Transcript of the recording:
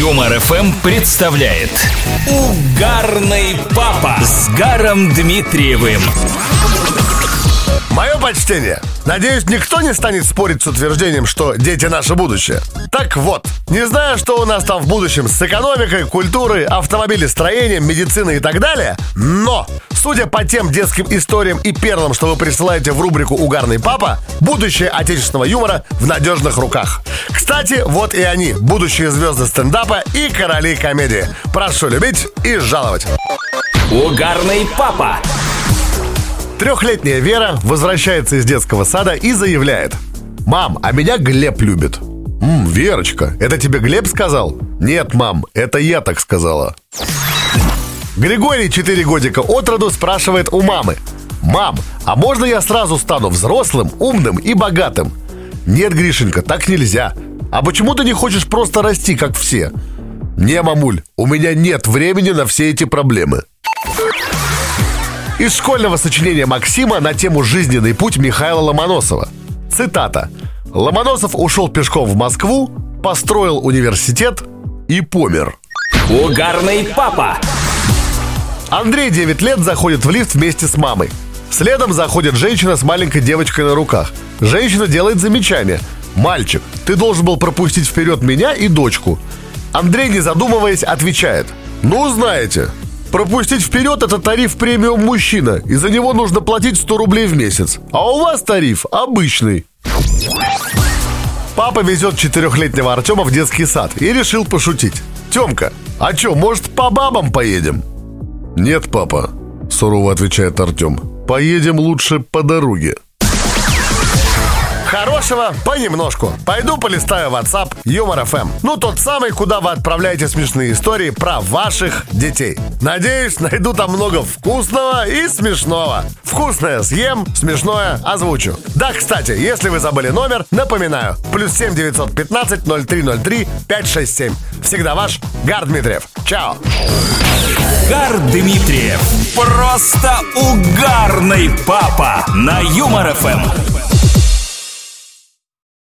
Юмор ФМ представляет Угарный папа с Гаром Дмитриевым. Мое почтение. Надеюсь, никто не станет спорить с утверждением, что дети наше будущее. Так вот, не знаю, что у нас там в будущем с экономикой, культурой, автомобилестроением, медициной и так далее, но, судя по тем детским историям и перлам, что вы присылаете в рубрику «Угарный папа», будущее отечественного юмора в надежных руках. Кстати, вот и они, будущие звезды стендапа и короли комедии. Прошу любить и жаловать. Угарный папа. Трехлетняя Вера возвращается из детского сада и заявляет «Мам, а меня Глеб любит». «М, Верочка, это тебе Глеб сказал?» «Нет, мам, это я так сказала». Григорий, 4 годика от роду, спрашивает у мамы «Мам, а можно я сразу стану взрослым, умным и богатым?» «Нет, Гришенька, так нельзя. А почему ты не хочешь просто расти, как все?» «Не, мамуль, у меня нет времени на все эти проблемы». Из школьного сочинения Максима на тему «Жизненный путь» Михаила Ломоносова. Цитата. Ломоносов ушел пешком в Москву, построил университет и помер. Угарный папа. Андрей 9 лет заходит в лифт вместе с мамой. Следом заходит женщина с маленькой девочкой на руках. Женщина делает замечание. «Мальчик, ты должен был пропустить вперед меня и дочку». Андрей, не задумываясь, отвечает. «Ну, знаете, пропустить вперед – это тариф премиум мужчина, и за него нужно платить 100 рублей в месяц. А у вас тариф обычный». Папа везет четырехлетнего Артема в детский сад и решил пошутить. «Темка, а чё, может, по бабам поедем?» «Нет, папа», — сурово отвечает Артем. «Поедем лучше по дороге». Хорошего понемножку. Пойду полистаю WhatsApp Юмор ФМ. Ну, тот самый, куда вы отправляете смешные истории про ваших детей. Надеюсь, найду там много вкусного и смешного. Вкусное съем, смешное озвучу. Да, кстати, если вы забыли номер, напоминаю. Плюс 7 915 0303 567. Всегда ваш Гар Дмитриев. Чао. Гар Дмитриев. Просто угарный папа на Юмор ФМ.